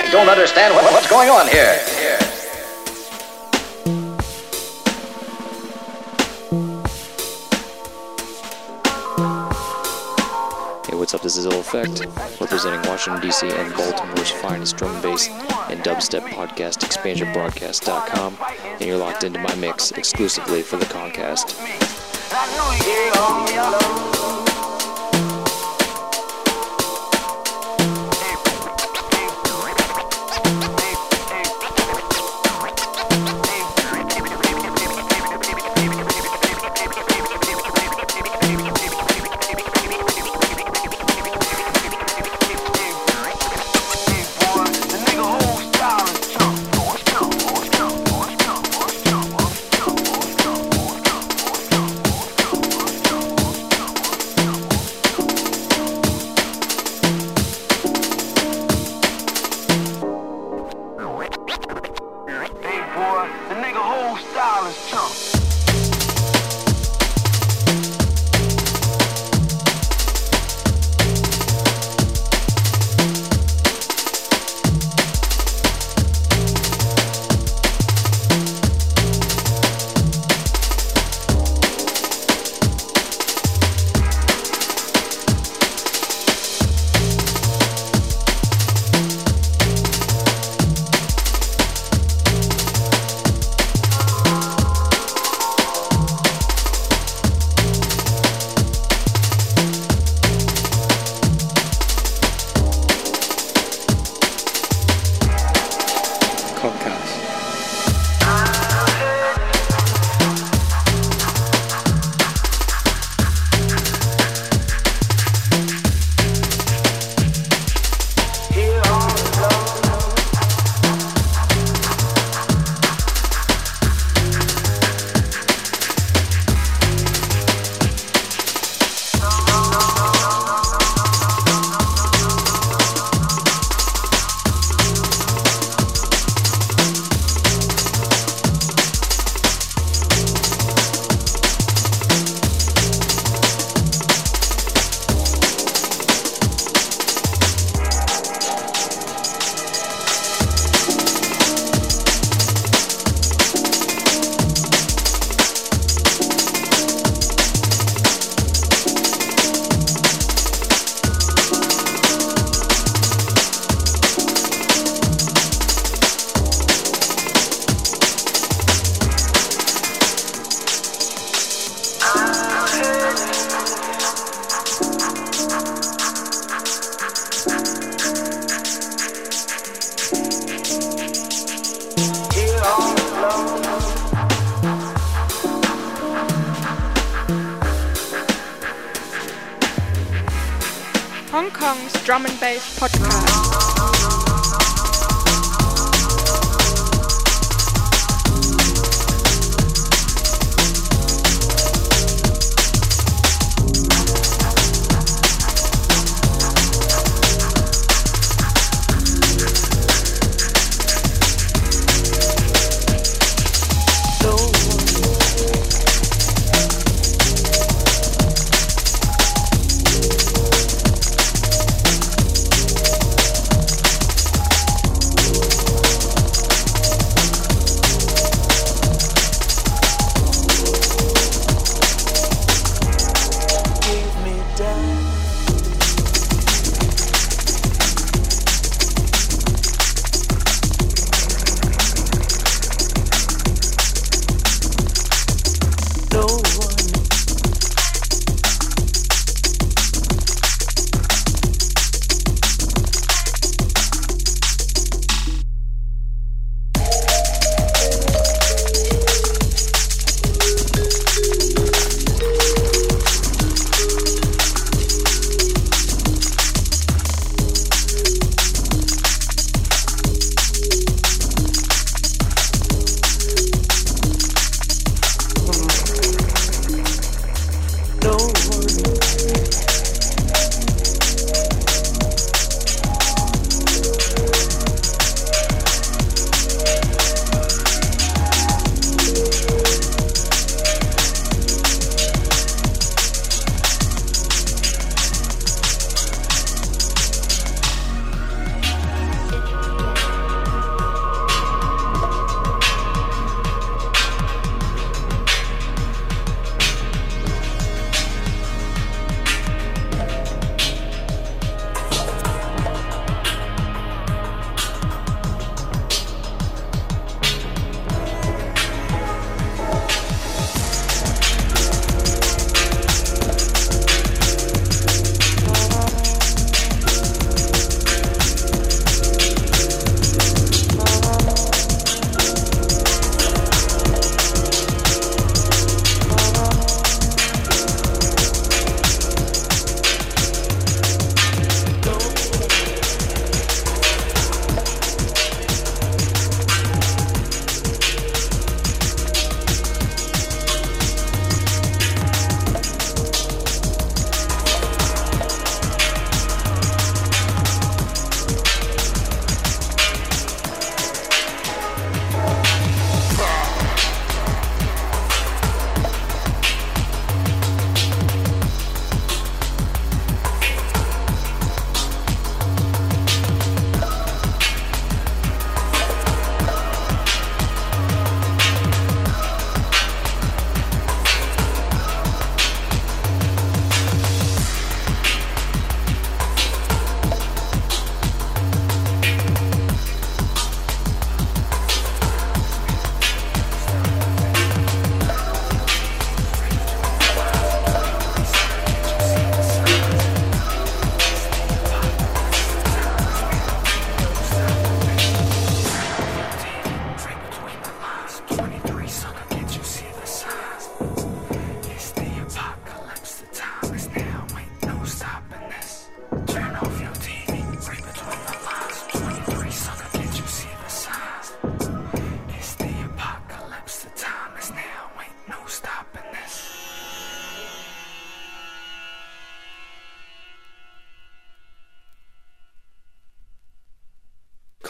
I don't understand what, what's going on here. Hey, what's up? This is Ill Effect, representing Washington, D.C. and Baltimore's finest drum bass and dubstep podcast, expansionbroadcast.com, and you're locked into my mix exclusively for the Concast.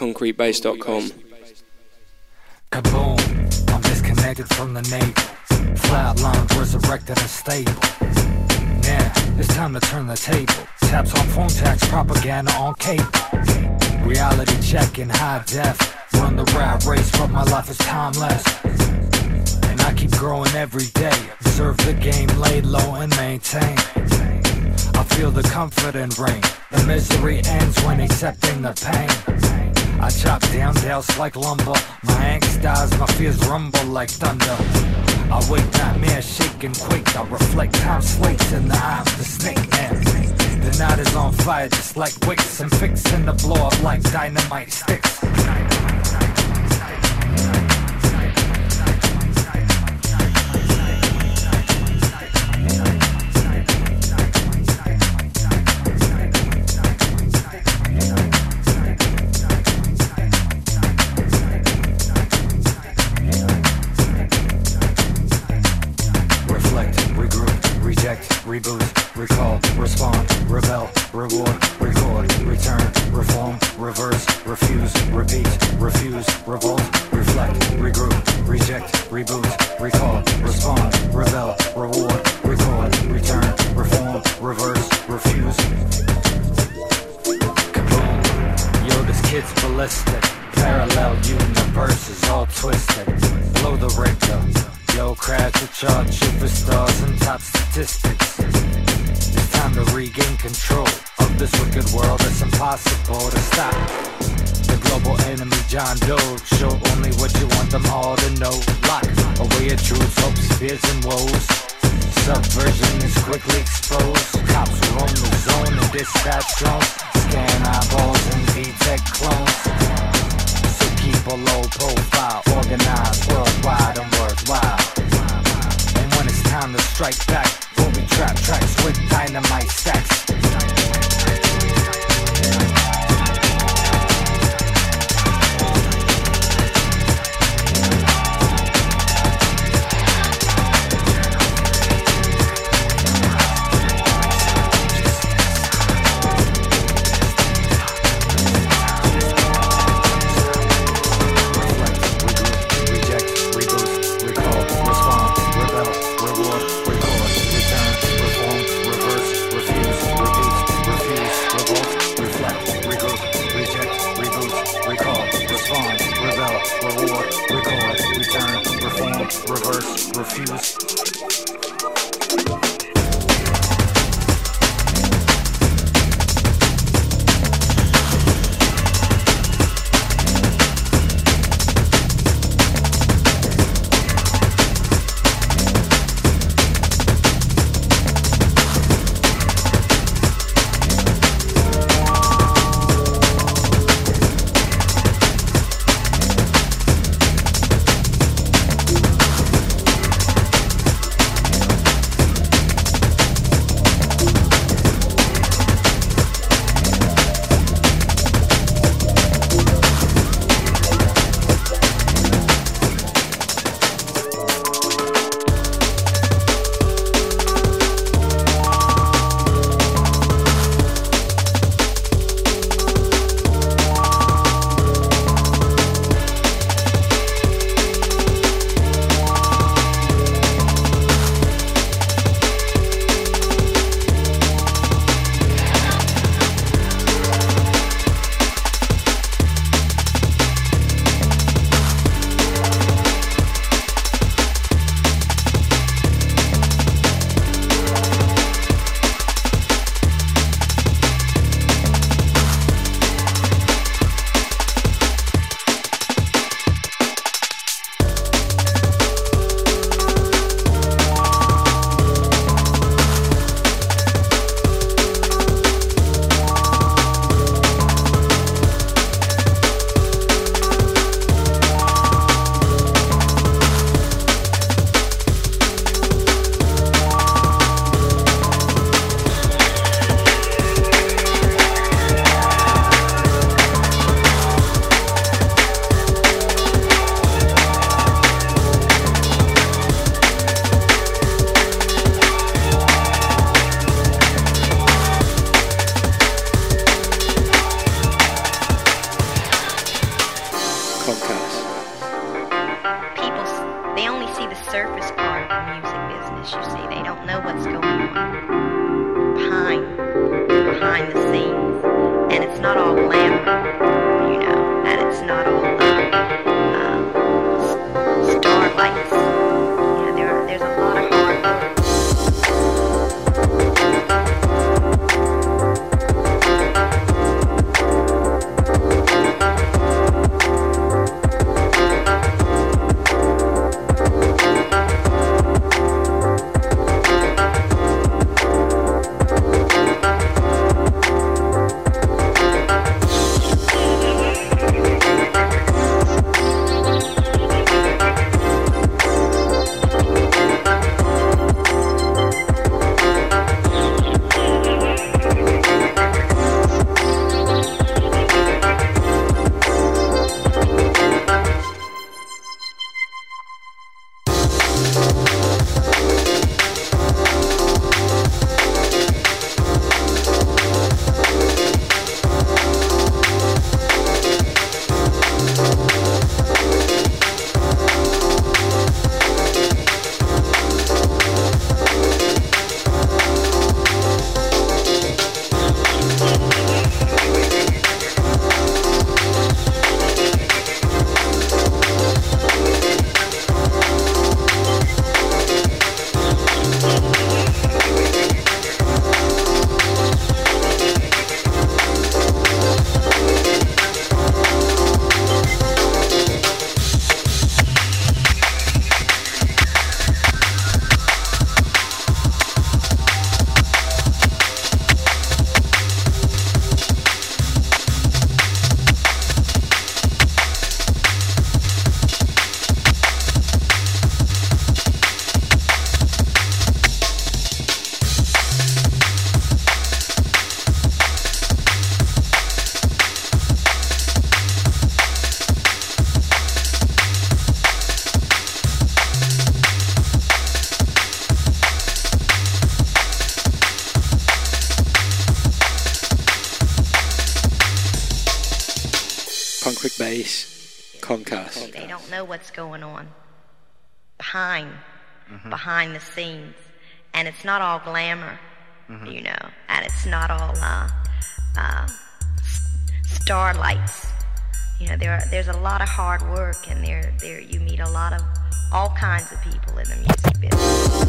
concretebase.com. Kaboom! I'm disconnected from the navel. Flatlined, resurrected and stable. Yeah, it's time to turn the table. Taps on phone tax, propaganda on cable. Reality check in high def. Run the rat race, but my life is timeless. And I keep growing every day. Observe the game, lay low and maintain. I feel the comfort and rain. The misery ends when accepting the pain. I chop down dales like lumber. My angst dies, my fears rumble like thunder. I wake nightmares, shake and quake. I reflect time slates in the eye of the snake man. The night is on fire, just like wicks. I'm fixing to blow up like dynamite sticks. What's going on behind, mm-hmm. behind the scenes, and it's not all glamour, mm-hmm. you know, and it's not all uh, uh, starlights. You know, there are, there's a lot of hard work, and there there you meet a lot of all kinds of people in the music business.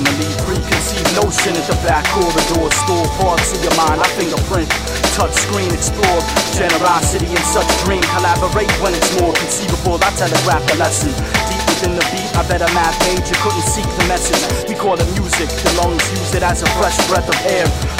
anomaly, preconceived notion at the back corridor, store parts of your mind, I fingerprint, touch screen, explore, generosity and such dream, collaborate when it's more conceivable, I telegraph the lesson, deep within the beat, I bet a math major couldn't seek the message, we call it music, the lungs use it as a fresh breath of air,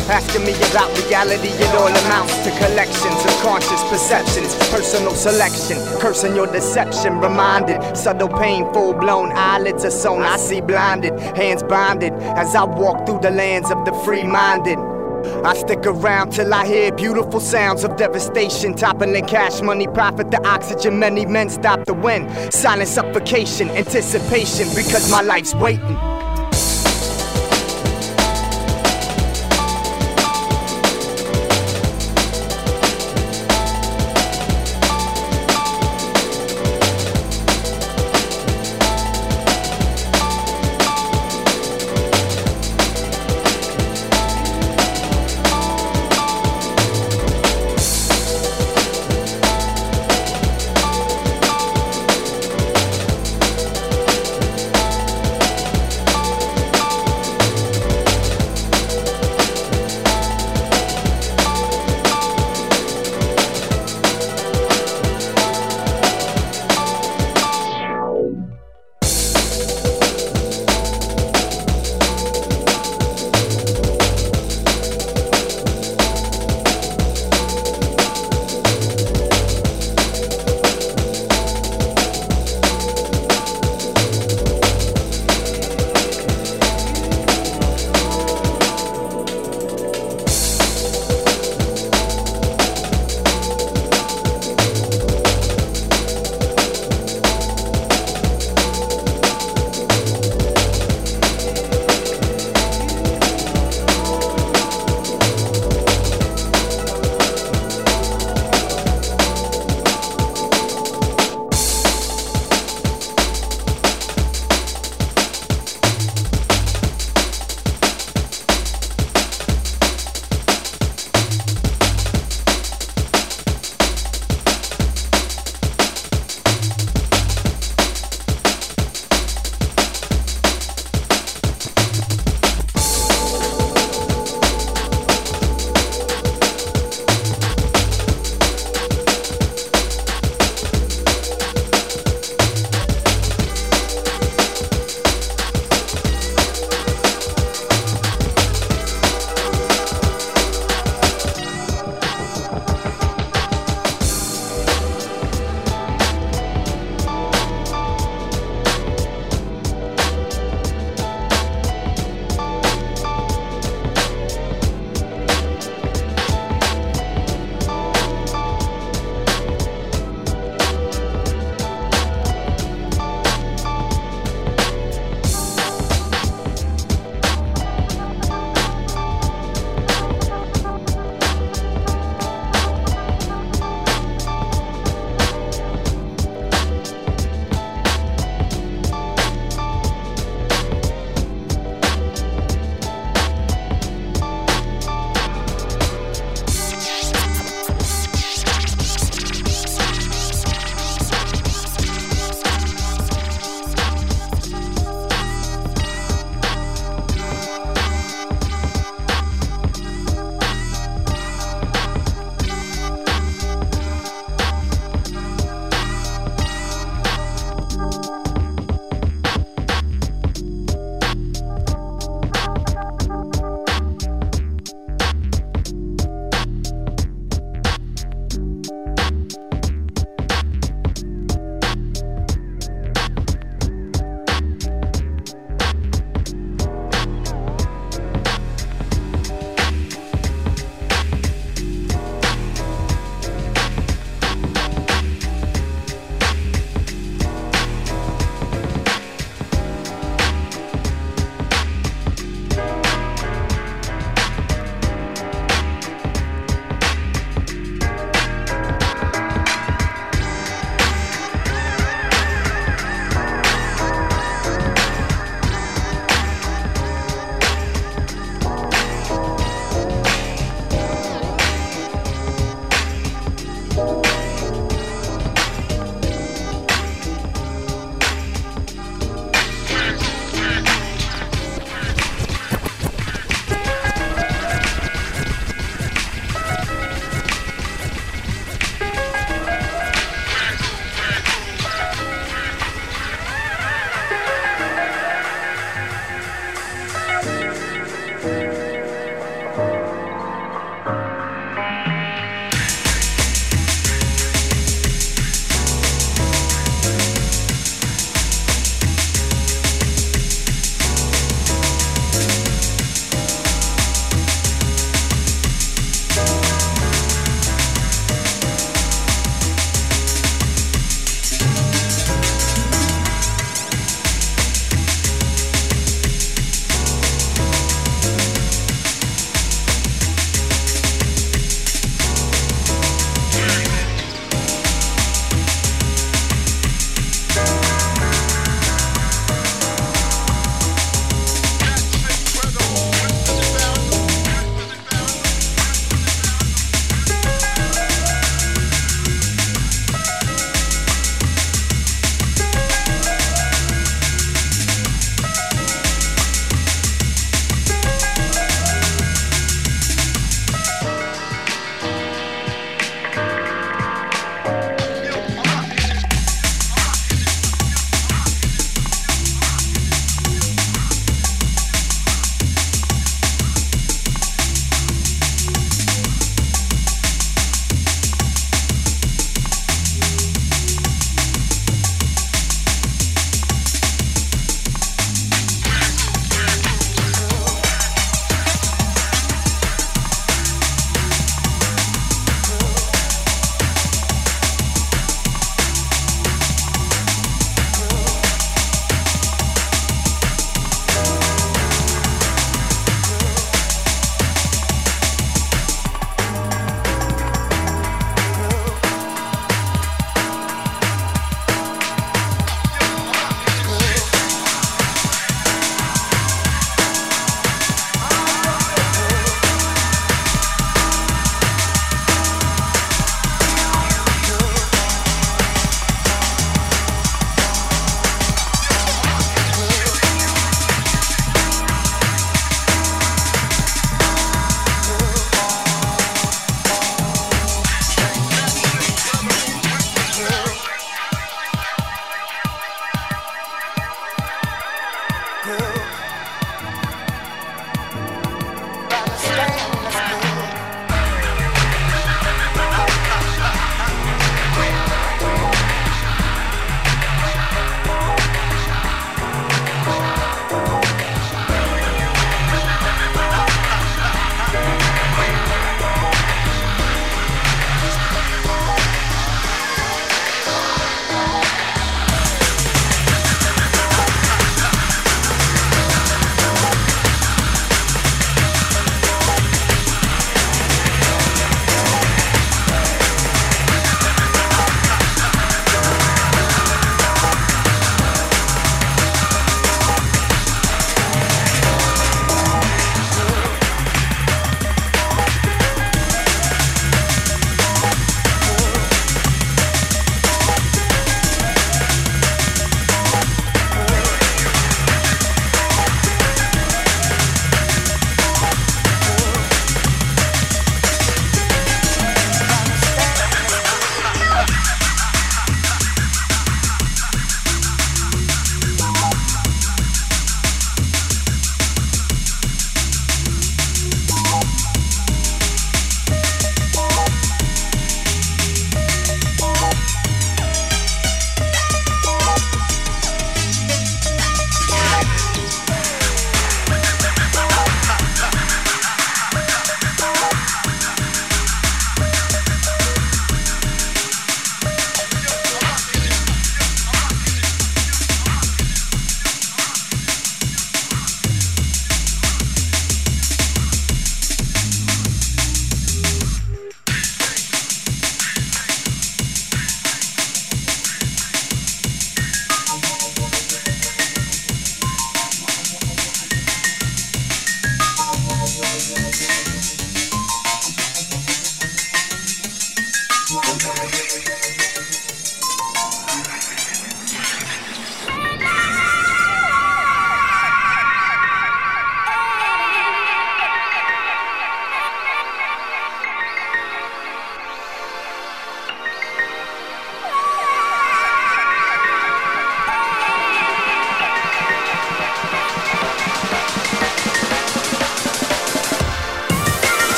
Asking me about reality, it all amounts to collections of conscious perceptions. Personal selection, cursing your deception. Reminded, subtle pain, full blown eyelids are sewn. I see blinded, hands binded as I walk through the lands of the free minded. I stick around till I hear beautiful sounds of devastation, toppling cash money, profit the oxygen. Many men stop the wind, silent suffocation, anticipation because my life's waiting.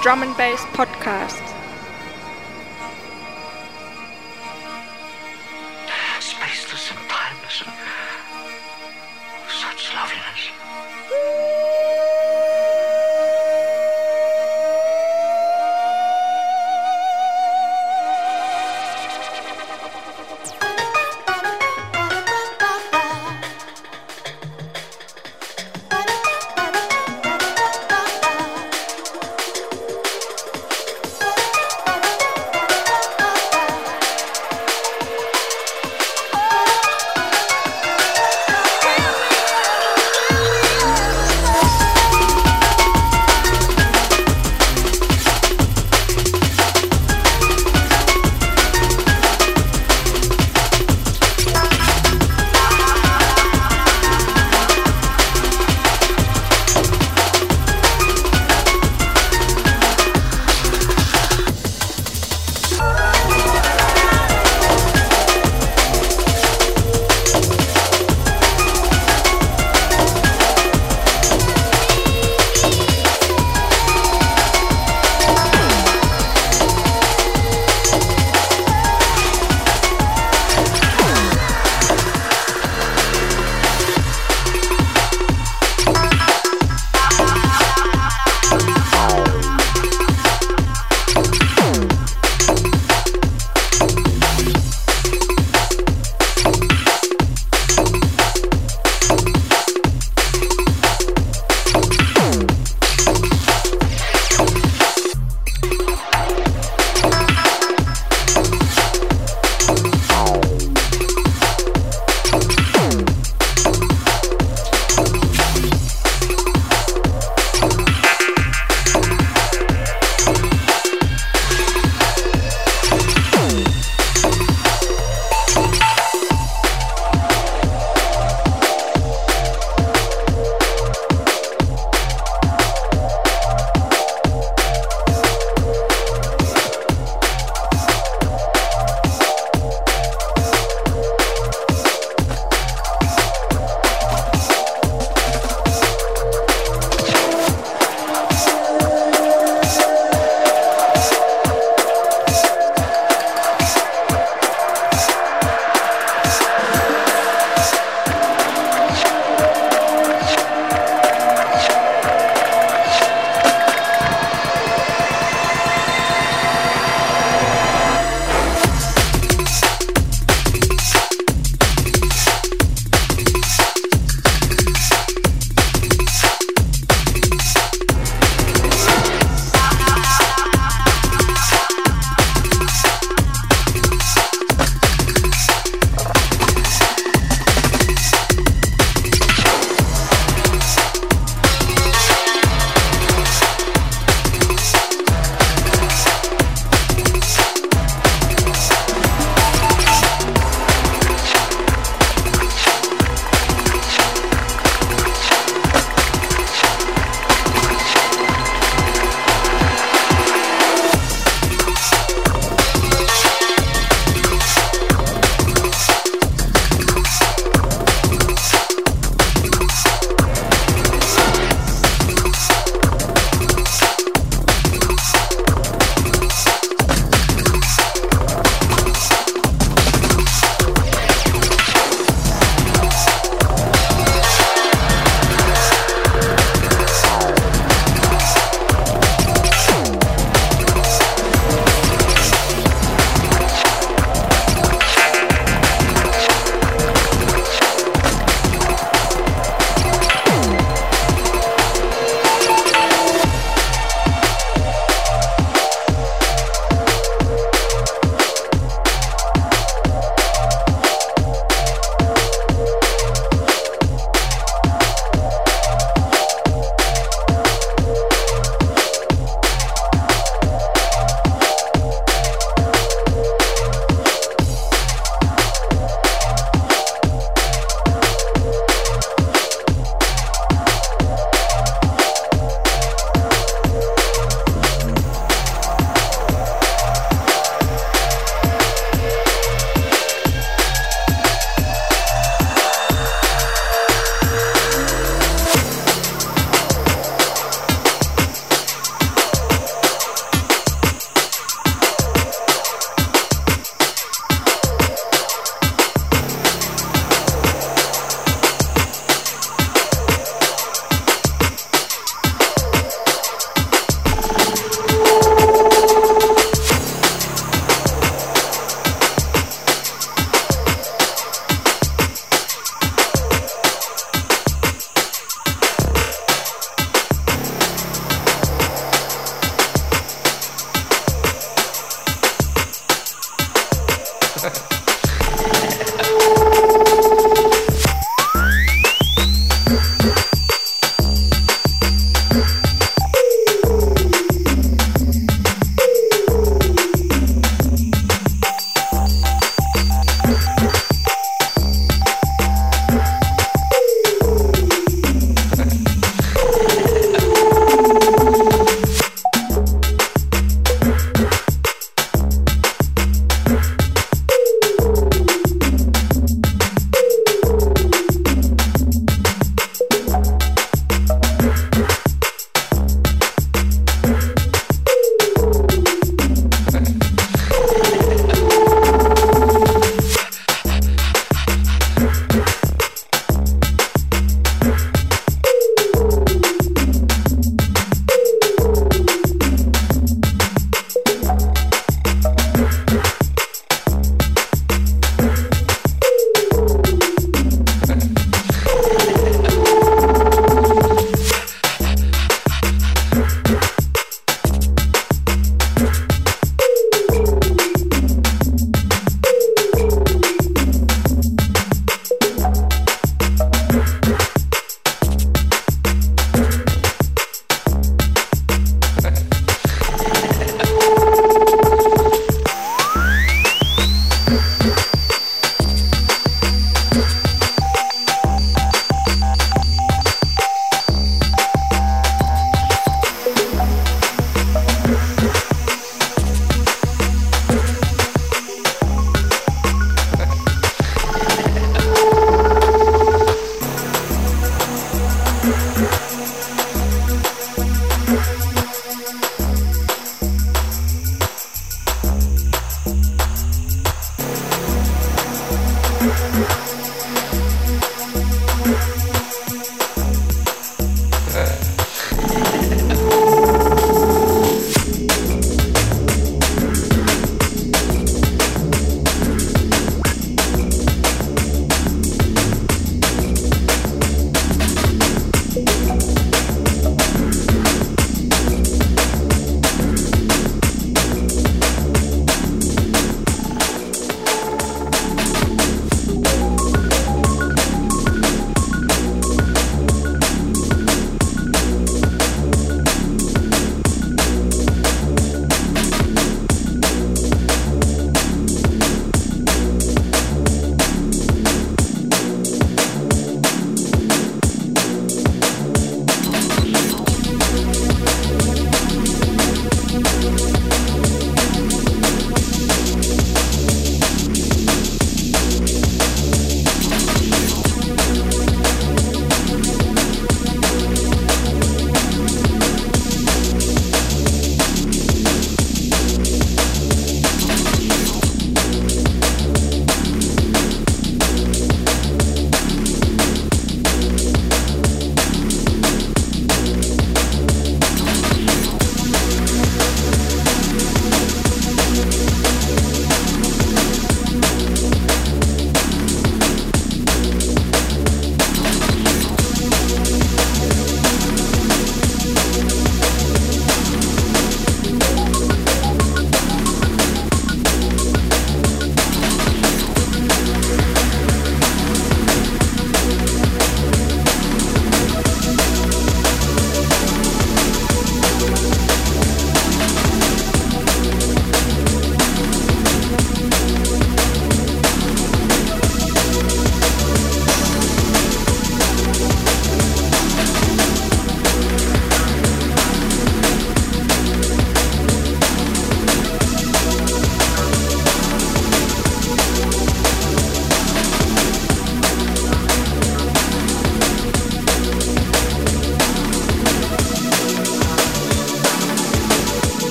Drum and bass podcast.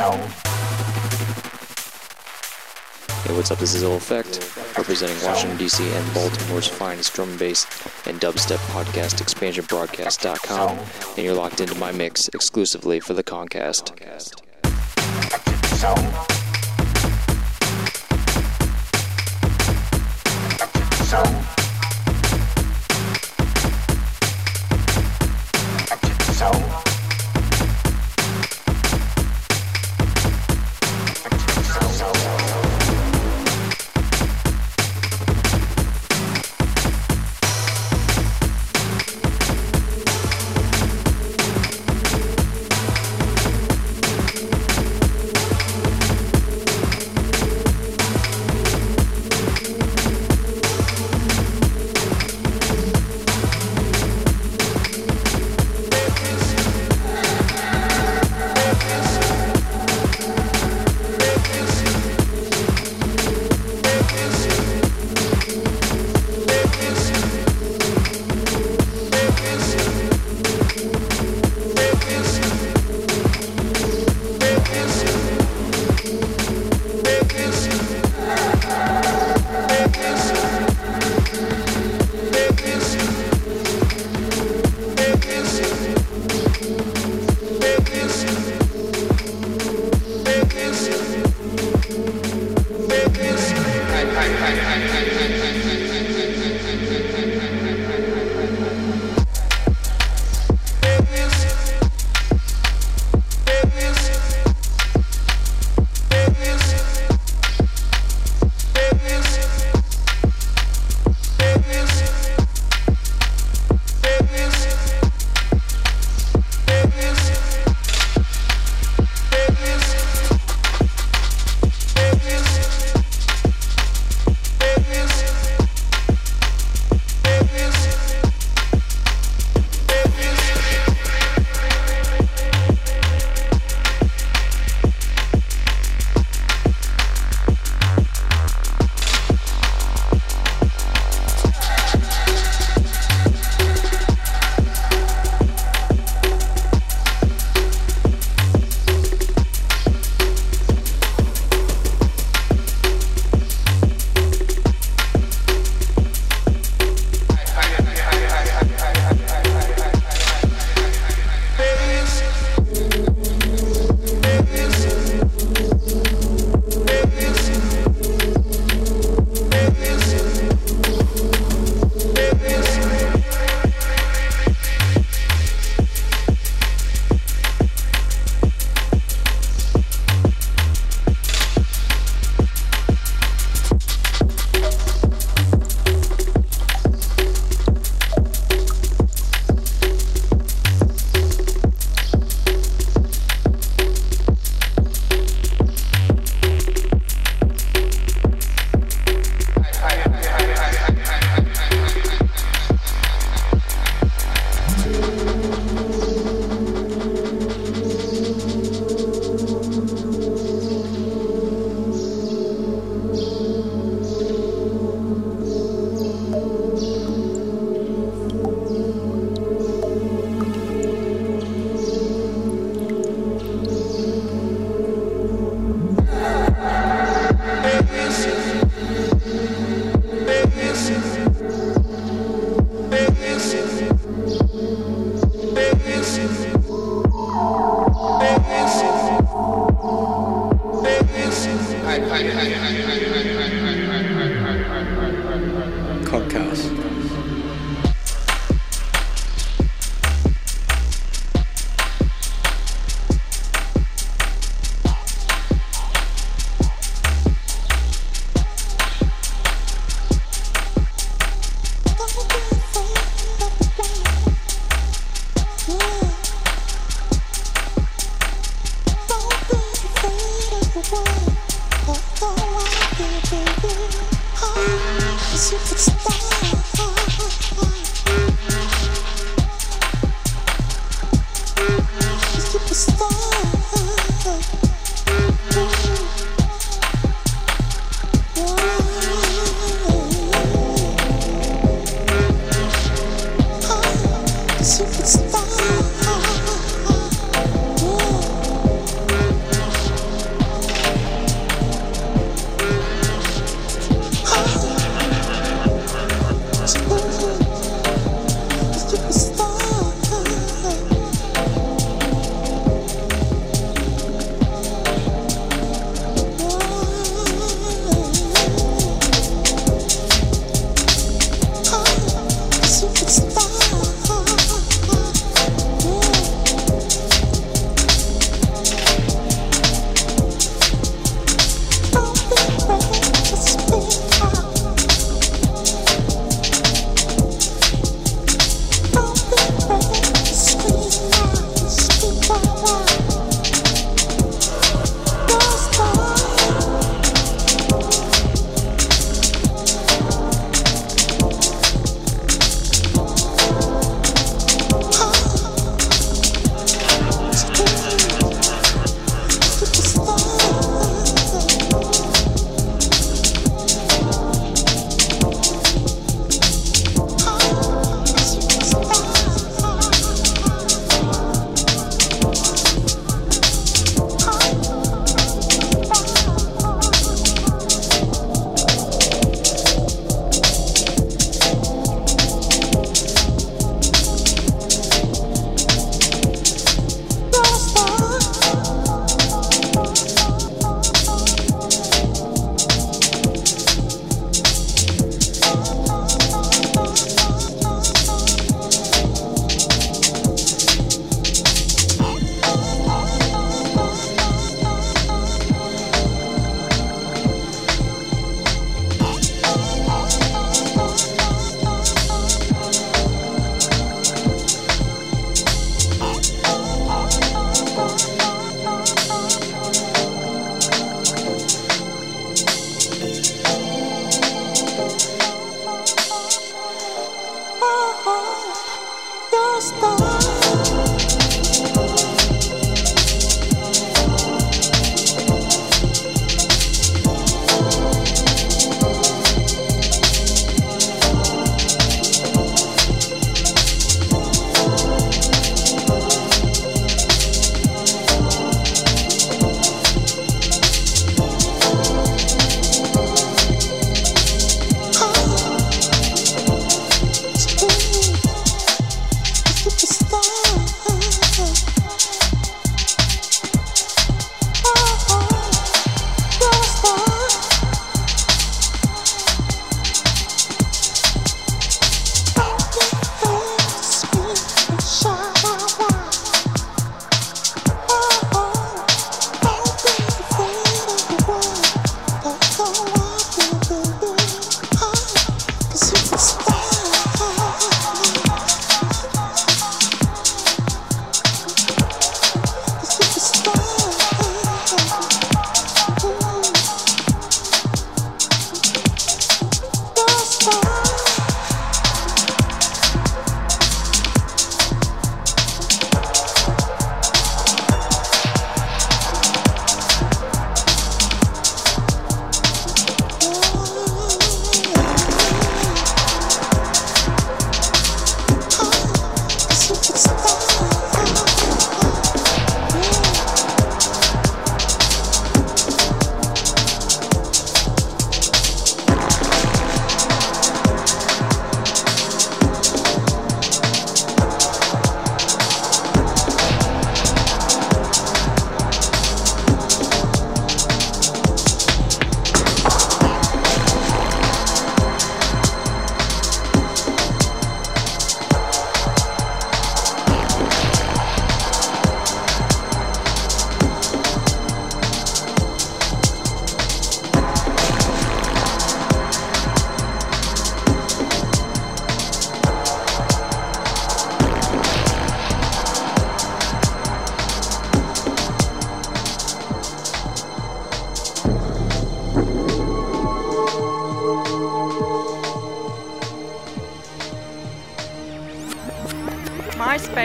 Hey, what's up? This is Ill Effect, representing Washington, D.C. and Baltimore's finest drum and bass and dubstep podcast, expansionbroadcast.com, and you're locked into my mix exclusively for the Concast. Concast.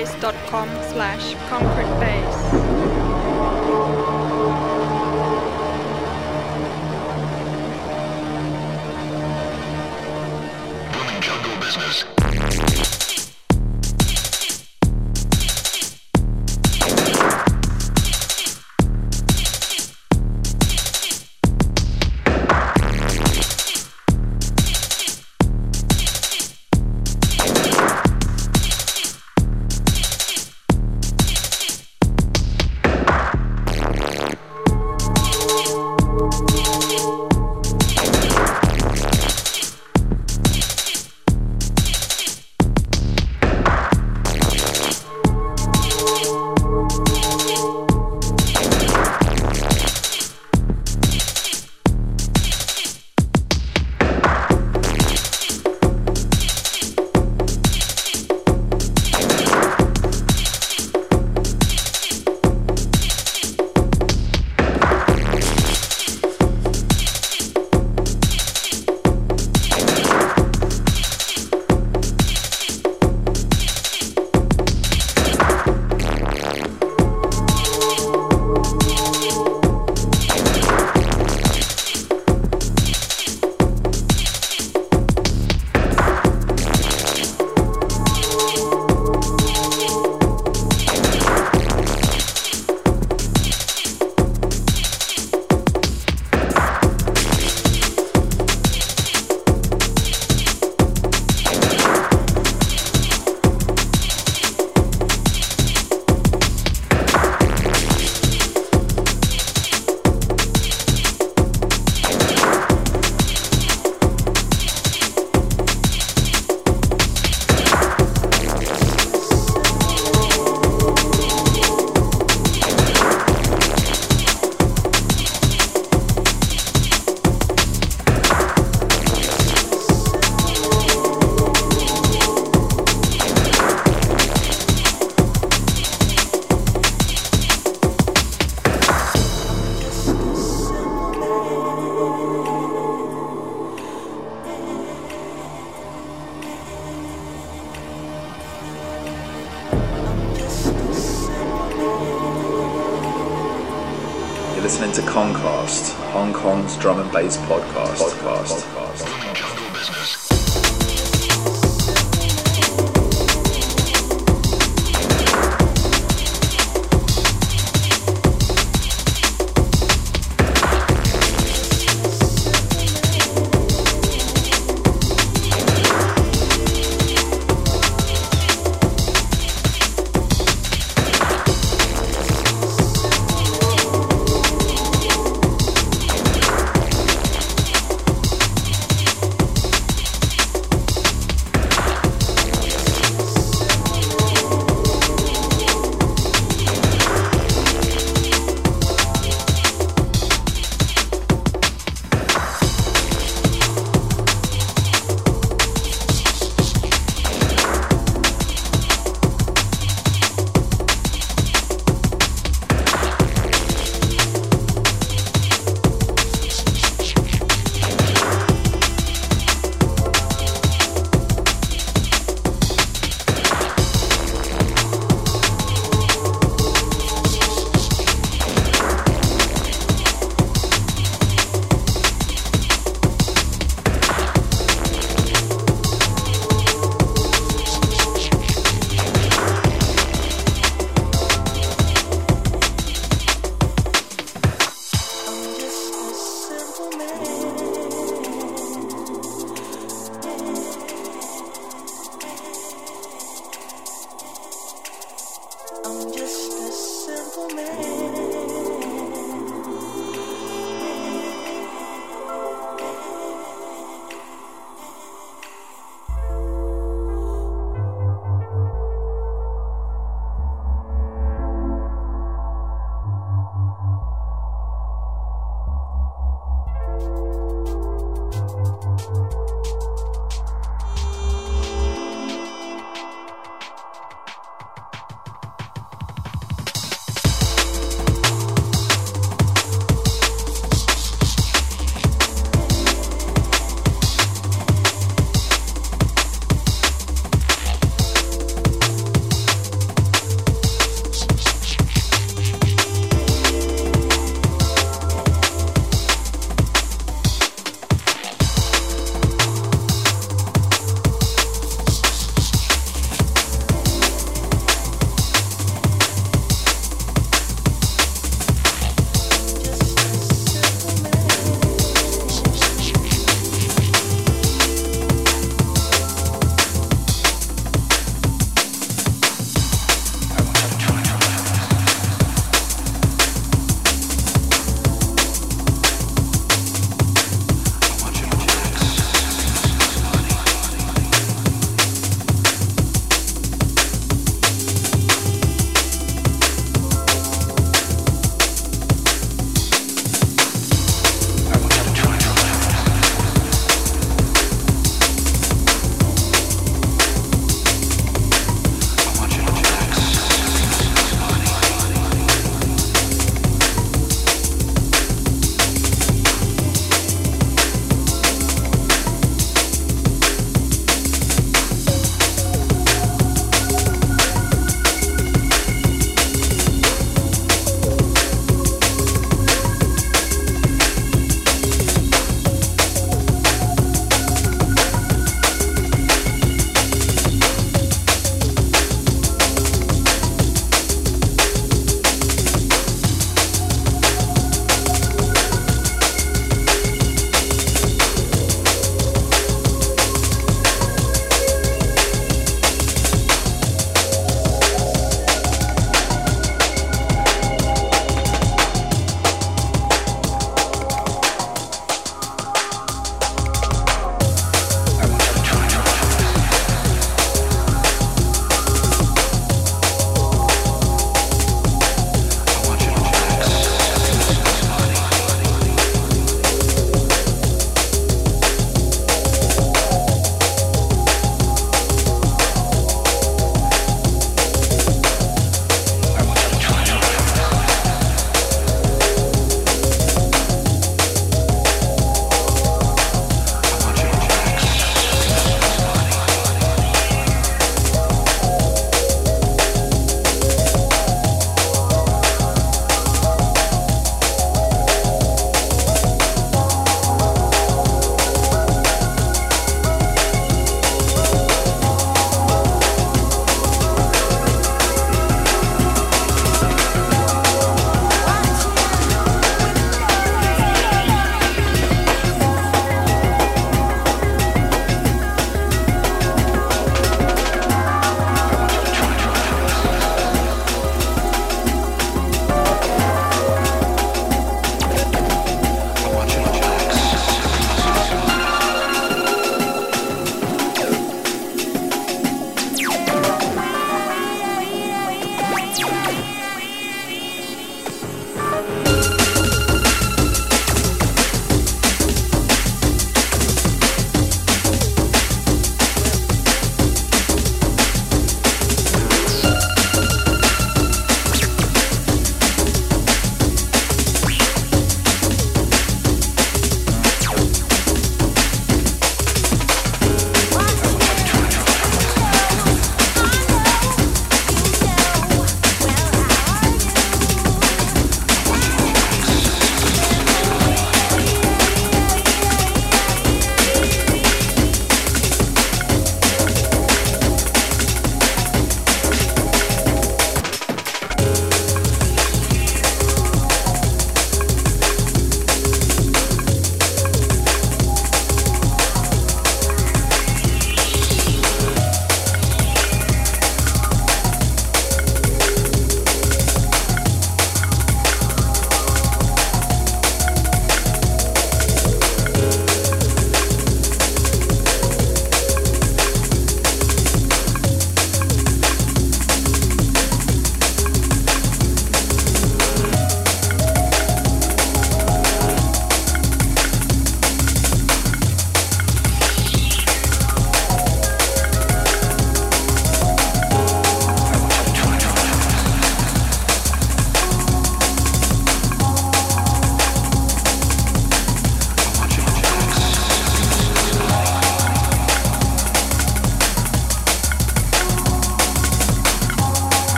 myspace.com slash concretebase.